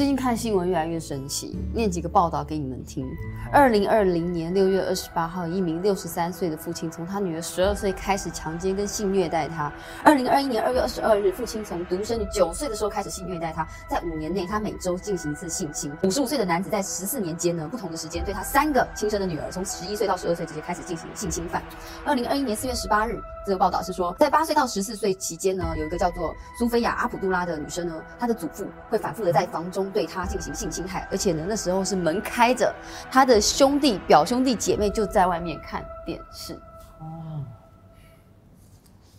最近看新闻越来越神奇，念几个报道给你们听。二零二零年六月二十八号，一名六十三岁的父亲从他女儿十二岁开始强奸跟性虐待她。二零二一年二月二十二日，父亲从独生女九岁的时候开始性虐待她，在五年内，他每周进行一次性侵。五十五岁的男子在十四年间呢，不同的时间对他三个亲生的女儿，从十一岁到十二岁之间开始进行性侵犯。二零二一年四月十八日，这个报道是说，在八岁到十四岁期间呢，有一个叫做苏菲亚阿卜杜拉的女生呢，她的祖父会反复的在房中对他进行性侵害，而且呢，那时候是门开着，他的兄弟、表兄弟姐妹就在外面看电视。哦，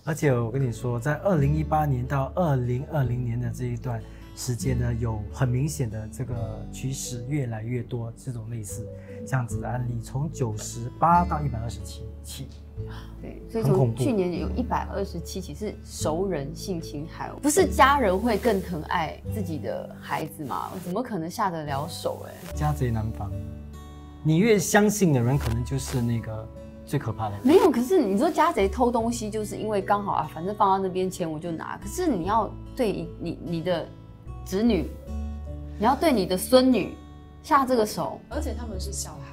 而且我跟你说，在二零一八年到二零二零年的这一段时间呢，有很明显的这个趋势，越来越多这种类似这样子的案例，从九十八到一百二十七起。对，所以从去年有一百二十七起是熟人性侵害，不是家人会更疼爱自己的孩子吗？怎么可能下得了手、哎，家贼难防，你越相信的人，可能就是那个最可怕的。没有。可是你说家贼偷东西，就是因为刚好啊，反正放到那边钱我就拿。可是你要对你你的子女，你要对你的孙女下这个手，而且他们是小孩。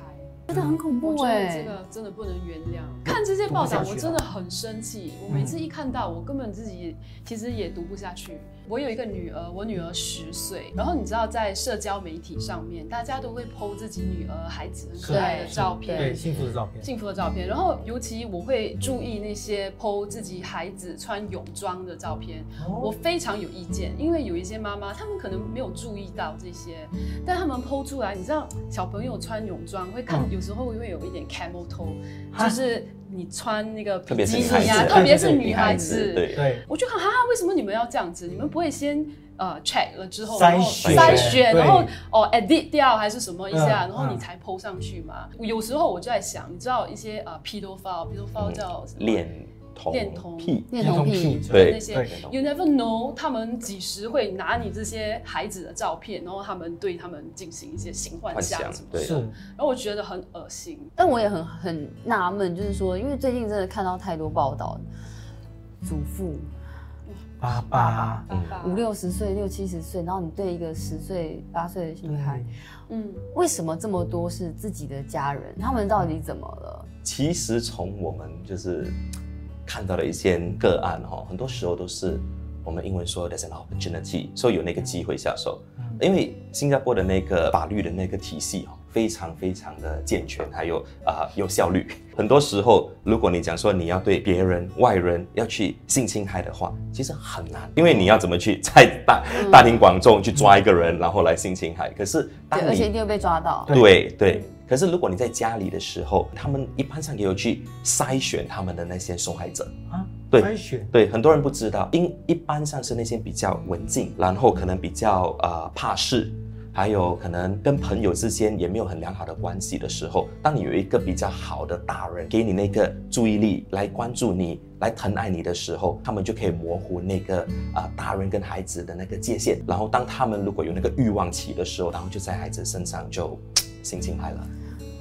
真的很恐怖哎、得这个真的不能原谅。看这些报道，我真的很生气。我每次一看到，我根本自己其实也读不下去。我有一个女儿，我女儿十岁，然后你知道在社交媒体上面，大家都会 PO 自己女儿孩子很可爱的照片，对，幸福的照片。幸福的照片，然后尤其我会注意那些 PO 自己孩子穿泳装的照片，我非常有意见，因为有一些妈妈，她们可能没有注意到这些，但她们 PO 出来，你知道小朋友穿泳装会看，嗯有时候会有一点 camel toe，啊就是你穿那个特别是比基尼啊，女孩子。特别是对对对女孩子，对对，我就看哈，为什么你们要这样子？你们不会先呃 check 了之后，筛然后选。筛选，然后哦 edit 掉还是什么一下，嗯然后你嗯。才 PO 上去嘛？有时候我就在想，你知道一些呃 pedophile，pedophile 叫什么？恋童恋童癖，恋童癖，对那些对 you never know，他们几时会拿你这些孩子的照片，然后他们对他们进行一些性幻幻想对想什么的，是然后我觉得很恶心。但我也很很纳闷，就是说，因为最近真的看到太多报道，祖父爸爸，嗯爸爸。五六十岁、六七十岁，然后你对一个十岁、八岁的女孩，嗯，为什么这么多是自己的家人？他们到底怎么了？其实从我们就是看到的一些个案哈，很多时候都是我们英文说 there's an opportunity，所以有那个机会下手。嗯因为新加坡的那个法律的那个体系哦，非常非常的健全，还有啊、有效率。很多时候，如果你讲说你要对别人、外人要去性侵害的话，其实很难，因为你要怎么去在大大庭广众去抓一个人，然后来性侵害？可是当对，而且一定会被抓到。对对，可是如果你在家里的时候，他们一般上也有去筛选他们的那些受害者。啊，对筛选，对，很多人不知道，因一般上是那些比较文静，然后可能比较呃怕事，还有可能跟朋友之间也没有很良好的关系的时候，当你有一个比较好的大人给你那个注意力来关注你、来疼爱你的时候，他们就可以模糊那个啊、大人跟孩子的那个界限。然后当他们如果有那个欲望期的时候，然后就在孩子身上就 心情来了。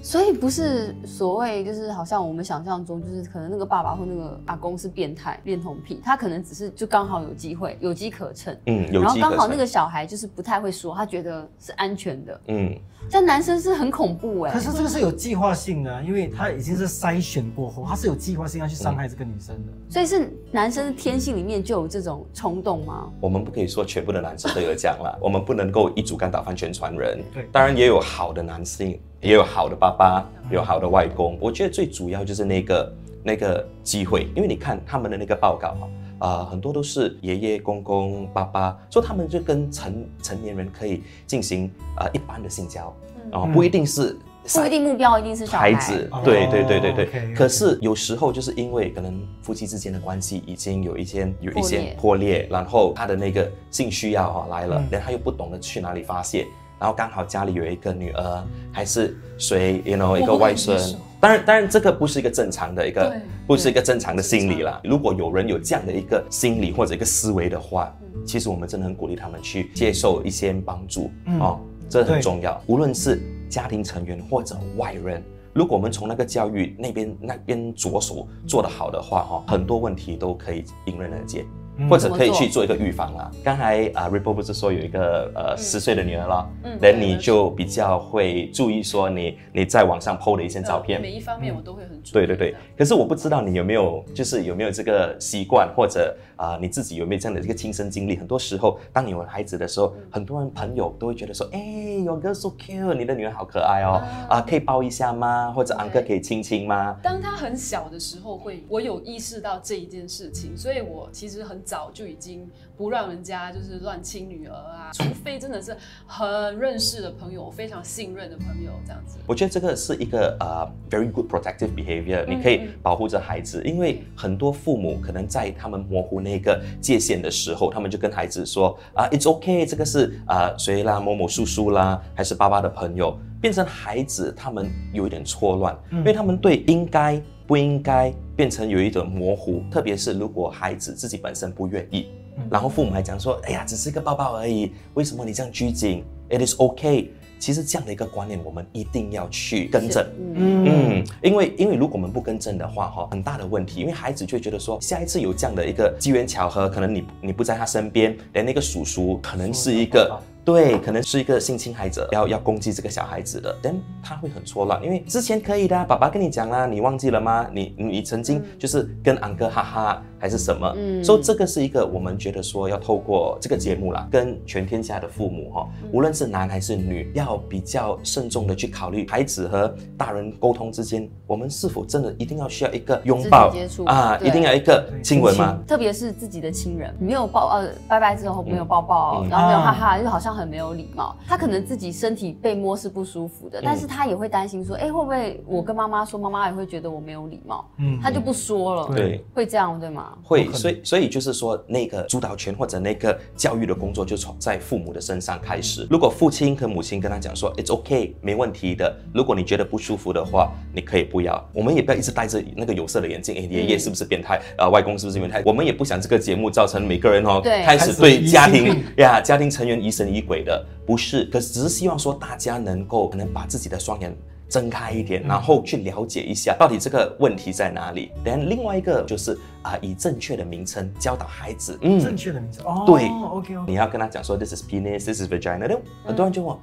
所以不是所谓就是好像我们想象中，就是可能那个爸爸或那个阿公是变态恋童癖，他可能只是就刚好有机会有机可乘，嗯，有然后刚好那个小孩就是不太会说，他觉得是安全的。嗯。但男生是很恐怖哎、可是这个是有计划性的啊，因为他已经是筛选过后，他是有计划性要去伤害这个女生的。所以是男生天性里面就有这种冲动吗？我们不可以说全部的男生都有这样啦，我们不能够一竹竿打翻全船人。对当然也有好的男性，也有好的爸爸，有好的外公。我觉得最主要就是那个那个机会，因为你看他们的那个报告啊。啊、很多都是爷爷、公公、爸爸，说他们就跟成成年人可以进行啊、一般的性交，啊、嗯不一定是不一定目标一定是小孩孩子哦，对对对对对。可是有时候就是因为可能夫妻之间的关系已经有一些有一些破裂，然后他的那个性需要哈、来了嗯，然后他又不懂得去哪里发泄，然后刚好家里有一个女儿，还是谁，you know 一个外孙。当然，当然，这个不是一个正常的一个，不是一个正常的心理啦。如果有人有这样的一个心理或者一个思维的话，其实我们真的很鼓励他们去接受一些帮助、嗯哦，这很重要。无论是家庭成员或者外人，如果我们从那个教育那边那边着手做得好的话，哈，很多问题都可以迎刃而解。嗯或者可以去做一个预防啊。刚才啊 r i p o 不是说有一个呃十岁的女儿了，嗯那、你就比较会注意说你你在网上 PO 的一些照片。每一方面我都会很注意。对对对，可是我不知道你有没有，就是有没有这个习惯，或者啊、你自己有没有这样的一个亲身经历？很多时候，当你有孩子的时候，很多人朋友都会觉得说，哎，your girl so cute，你的女儿好可爱哦，啊、可以抱一下吗？或者安哥可以亲亲吗？当他很小的时候会，我有意识到这一件事情，所以我其实很早就已经不让人家就是乱亲女儿啊，除非真的是很认识的朋友，我非常信任的朋友这样子。我觉得这个是一个呃 very good protective behavior，、你可以嗯保护着孩子，因为很多父母可能在他们模糊那个界限的时候，他们就跟孩子说啊，it's okay，这个是啊谁啦，某某叔叔啦，还是爸爸的朋友，变成孩子他们有一点错乱，因为他们对应该不应该变成有一种模糊，特别是如果孩子自己本身不愿意，然后父母还讲说，哎呀，只是一个抱抱而已，为什么你这样拘谨？It is okay。其实这样的一个观念，我们一定要去更正。嗯，嗯，因为因为如果我们不更正的话，哈，很大的问题，因为孩子就会觉得说，下一次有这样的一个机缘巧合，可能你你不在他身边，连那个叔叔可能是一个。对，可能是一个性侵害者，要要攻击这个小孩子的，但他会很错乱，因为之前可以的啊，爸爸跟你讲啦，你忘记了吗？你你曾经就是跟昂哥哈哈还是什么，嗯。所以这个是一个我们觉得说要透过这个节目啦，跟全天下的父母哈，无论是男还是女，要比较慎重的去考虑孩子和大人沟通之间，我们是否真的一定要需要一个拥抱接触啊，一定要一个亲吻吗？特别是自己的亲人，没有抱呃拜拜之后没有抱抱，嗯。然后没有哈啊哈，就好像很没有礼貌。他可能自己身体被摸是不舒服的，但是他也会担心说，哎，会不会我跟妈妈说，妈妈也会觉得我没有礼貌，嗯他就不说了，对。会这样对吗？会，所以所以就是说，那个主导权或者那个教育的工作就从在父母的身上开始。如果父亲和母亲跟他讲说，it's okay，没问题的。如果你觉得不舒服的话，你可以不要。我们也不要一直戴着那个有色的眼镜，哎，爷爷是不是变态？呃，外公是不是变态？我们也不想这个节目造成每个人哦对开始对家庭呀家庭成员疑神疑鬼的，不是。可是只是希望说大家能够可能把自己的双眼。睁开一点，然后去了解一下到底这个问题在哪里。但另外一个就是啊、以正确的名称教导孩子。嗯，正确的名字哦，对，OK OK，你要跟他讲说 this is penis, this is vagina，很多人就问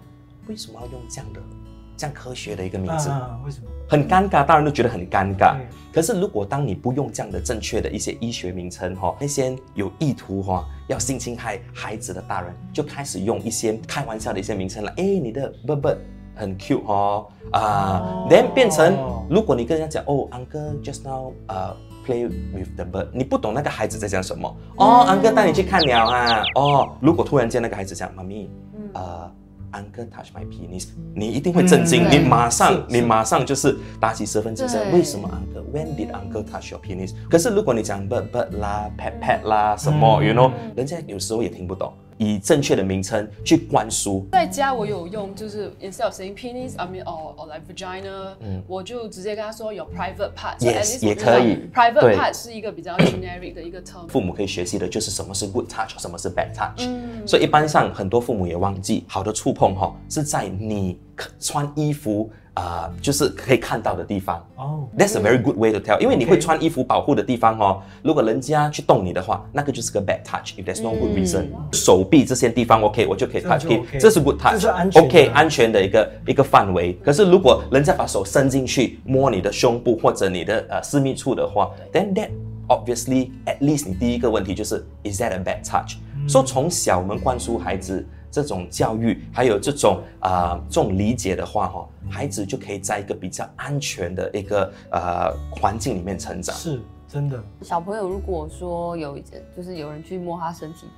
为什么要用这样的这样科学的一个名字？啊，为什么？很尴尬，大人都觉得很尴尬。可是如果当你不用这样的正确的一些医学名称哈，那些有意图哈要性侵害孩子的大人，就开始用一些开玩笑的一些名称了。哎，你的 bird 很 cute 哦啊哦，then 变成如果你跟人家讲哦，uncle just now 呃、play with the bird，你不懂那个孩子在讲什么哦，uncle 带你去看鸟啊哦，如果突然间那个孩子讲妈咪，呃。Uncle touch my penis，你一定会震惊，嗯你马上你马上就是打起十分精神。对为什么 Uncle？When did Uncle touch your penis？可是如果你讲 bird bird 啦，pet pet 啦，什么、嗯 y o u know，人家有时候也听不懂。以正确的名称去灌输，在家我有用，就是 instead of saying penis，I mean or or like vagina，嗯、我嗯就直接跟他说有 private part。Yes，也可以 Private part 是一个比较 generic 的一个 term。父母可以学习的就是什么是 good touch，什么是 bad touch。嗯所以一般上很多父母也忘记，好的触碰哈、是在你穿衣服啊、就是可以看到的地方。哦，That's a very good way to tell，因为你会穿衣服保护的地方哦。如果人家去动你的话，那个就是个 bad touch。If there's no good reason，、手臂这些地方 OK，我就可以 touch 这是 good touch，是安全的 OK 安全的一个一个范围。可是如果人家把手伸进去摸你的胸部或者你的呃私密处的话，then that obviously at least 你第一个问题就是 is that a bad touch？、So 从小我们灌输孩子。这种教育，还有这种啊、这种理解的话，哈，孩子就可以在一个比较安全的一个呃环境里面成长。是真的，小朋友如果说有就是有人去摸他身体，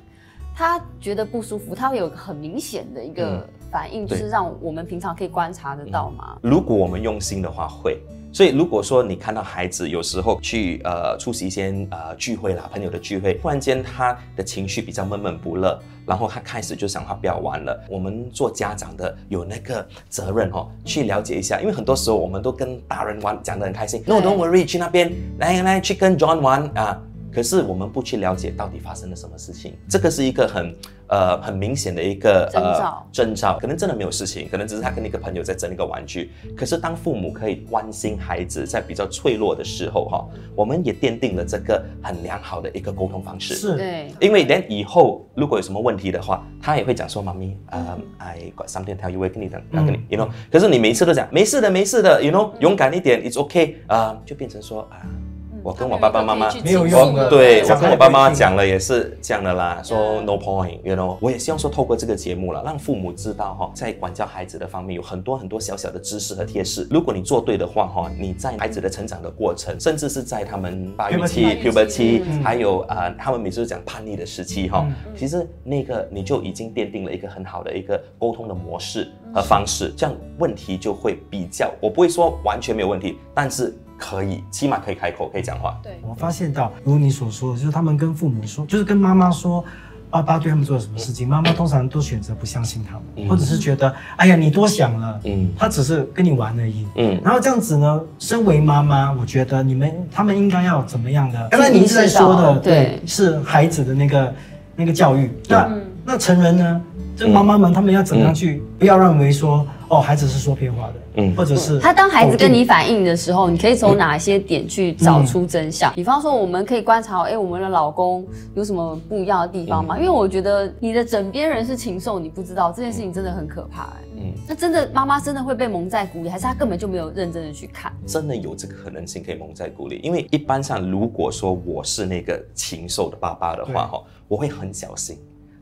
他觉得不舒服，他会有个很明显的一个反应，就是让我们平常可以观察得到吗？如果我们用心的话，会。所以如果说你看到孩子有时候去呃出席一些呃聚会啦，朋友的聚会，突然间他的情绪比较闷闷不乐，然后他开始就想他不要玩了。我们做家长的有那个责任哦，去了解一下，因为很多时候我们都跟大人玩讲得很开心，No don't worry，去那边来来去跟 John 玩啊。可是我们不去了解到底发生了什么事情，这个是一个很呃很明显的一个征兆。呃征兆，可能真的没有事情，可能只是他跟一个朋友在争一个玩具。可是当父母可以关心孩子在比较脆弱的时候哈，我们也奠定了这个很良好的一个沟通方式。是，对，因为连以后如果有什么问题的话，他也会讲说：“妈咪，呃、i got something to tell you，我会跟你讲，要跟你，you know。”可是你每一次都讲没事的，没事的，you know，勇敢一点，it's okay，啊、就变成说啊、我跟我爸爸妈妈没有用的对我跟我爸爸妈讲了也是这样的啦，说 no point，you know。我也希望说透过这个节目了，让父母知道哈，在管教孩子的方面有很多很多小小的知识和贴士。如果你做对的话哈，你在孩子的成长的过程，甚至是在他们发育期、Puberty puberty，嗯。还有啊，他们每次都讲叛逆的时期哈嗯，其实那个你就已经奠定了一个很好的一个沟通的模式和方式，这样问题就会比较，我不会说完全没有问题，但是可以，起码可以开口，可以讲话。对，我发现到，如你所说的，就是他们跟父母说，就是跟妈妈说，爸爸对他们做了什么事情，妈妈通常都选择不相信他们，嗯或者是觉得，哎呀，你多想了，嗯他只是跟你玩而已。嗯然后这样子呢，身为妈妈，我觉得你们他们应该要怎么样的？刚才你一直在说的，对是孩子的那个那个教育。那、嗯那成人呢？这妈妈们他们要怎么样去，不要认为说，哦，孩子是说骗话的，嗯或者是他当孩子跟你反映的时候，你可以从哪些点去找出真相？比方说，我们可以观察，哎、我们的老公有什么不一样的地方吗？因为我觉得你的枕边人是禽兽，你不知道这件事情真的很可怕、哎，嗯，那真的妈妈真的会被蒙在鼓里，还是他根本就没有认真的去看？真的有这个可能性可以蒙在鼓里，因为一般上如果说我是那个禽兽的爸爸的话，哈，我会很小心，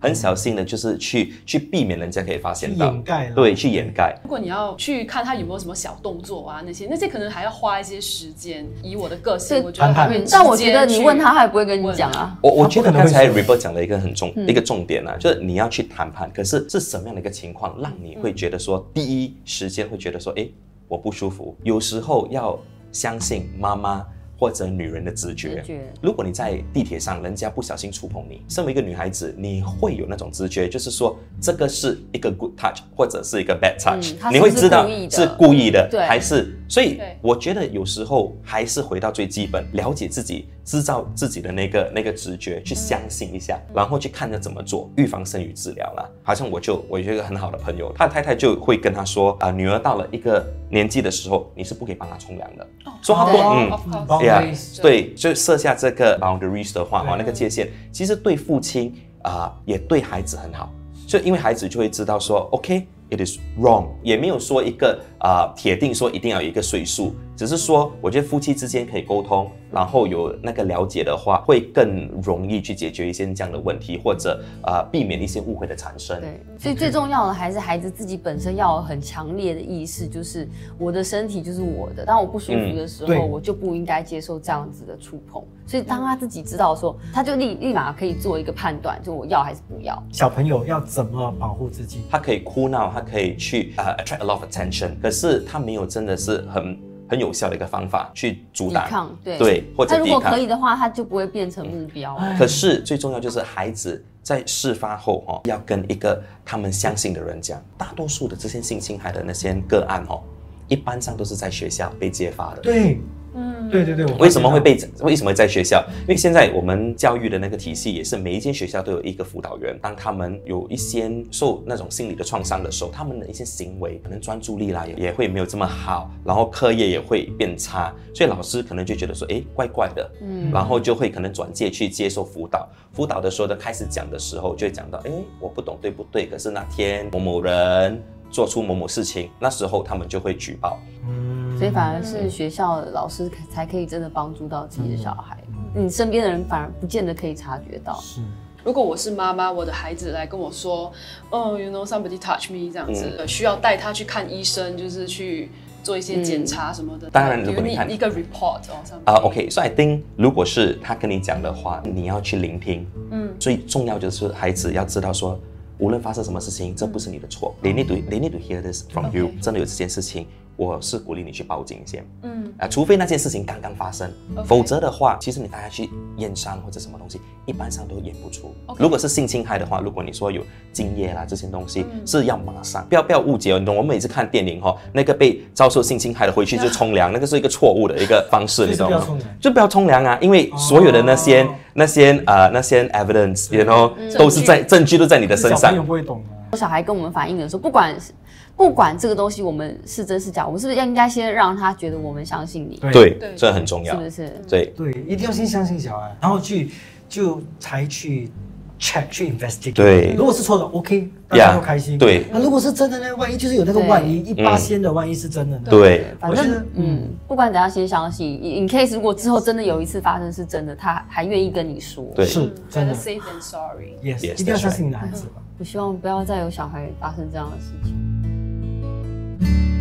很小心的，就是去去避免人家可以发现到掩，盖，对，去掩盖。如果你要去看他有没有什么小动作啊，那些那些可能还要花一些时间。以我的个性，我觉得还会直接去。但我觉得你问他，他也不会跟你讲啊。我我觉得刚才会说 River 讲的一个很重、一个重点啊，就是你要去谈判，可是是什么样的一个情况让你会觉得说，第一时间会觉得说，哎，我不舒服。有时候要相信妈妈或者女人的直觉。直觉如果你在地铁上，人家不小心触碰你，身为一个女孩子，你会有那种直觉，就是说这个是一个 good touch 或者是一个 bad touch，、你会知道是故意的对还是。所以我觉得有时候还是回到最基本，了解自己，知道自己的那个那个直觉，去相信一下，然后去看着怎么做，预防胜于治疗啦。好像我就我有一个很好的朋友，他的太太就会跟他说啊、女儿到了一个年纪的时候，你是不可以帮他冲凉的，说他不对嗯。Of course 包 Yeah，对，就设下这个 boundaries 的话，哦，那个界限，其实对父亲啊、也对孩子很好，就因为孩子就会知道说，OK，it、is wrong，也没有说一个啊、铁定说一定要有一个岁数，只是说我觉得夫妻之间可以沟通，然后有那个了解的话，会更容易去解决一些这样的问题，或者啊、避免一些误会的产生。对，所以最重要的还是孩子自己本身要有很强烈的意识，就是我的身体就是我的，当我不舒服的时候，嗯我就不应该接受这样子的触碰。所以当他自己知道说，他就立立马可以做一个判断，就我要还是不要。小朋友要怎么保护自己？他可以哭闹，他可以去呃 attract a lot of attention，可是他没有真的是很很有效的一个方法去阻挡，抵抗对对，或者他如果可以的话，他就不会变成目标。可是最重要就是孩子在事发后哦，要跟一个他们相信的人讲。大多数的这些性侵害的那些个案哦，一般上都是在学校被揭发的。对，嗯，对对对，为什么会被为什么会在学校？因为现在我们教育的那个体系也是每一间学校都有一个辅导员，当他们有一些受那种心理的创伤的时候，他们的一些行为可能专注力啦也也会没有这么好，然后课业也会变差，所以老师可能就觉得说，诶，怪怪的，嗯然后就会可能转介去接受辅导。辅导的时候呢，开始讲的时候就会讲到，诶，我不懂对不对？可是那天某某人做出某某事情，那时候他们就会举报。嗯。所以反而是学校的老师才可以真的帮助到自己的小孩，你身边的人反而不见得可以察觉到。是。如果我是妈妈，我的孩子来跟我说，哦，you know somebody touch me 这样子，需要带他去看医生，就是去做一些检查什么的。当然 Do 如果你看。一个 report 哦，上啊、o k 所以 I think 如果是他跟你讲的话，你要去聆听。嗯。最重要就是孩子要知道说，无论发生什么事情，这不是你的错。They need to they need to hear this from you。OK 真的有这件事情，我是鼓励你去报警先。嗯，啊，除非那件事情刚刚发生否则的话，其实你大家去验伤或者什么东西，一般上都验不出。如果是性侵害的话，如果你说有精液啦这些东西，嗯是要马上，不要不要误解哦。你懂，我们每次看电影哈、那个被遭受性侵害的回去就冲凉，那个是一个错误的一个方式，你懂吗？不要冲凉就不要冲凉啊，因为所有的那些、哦那些呃那些 evidence，you know，、嗯都是在证据都在你的身上小朋友。不会懂啊。小孩跟我们反映的时候，不管是不管这个东西我们是真是假，我们是不是应该先让他觉得我们相信你？对对，这很重要是不。是？对，对，一定要先相信小孩，然后去就才去 check 去 investigate。对如果是错的，OK，大家都开心。对那如果是真的呢？万一就是有那个万一，一嗯八仙的万一是真的呢？对反正嗯，不管怎样，先相信。in case 如果之后真的有一次发生是真的，他还愿意跟你说。对是真的 safe than sorry。，yes，Yes，一定要相信你的孩子吧。我希望不要再有小孩发生这样的事情。Thank you.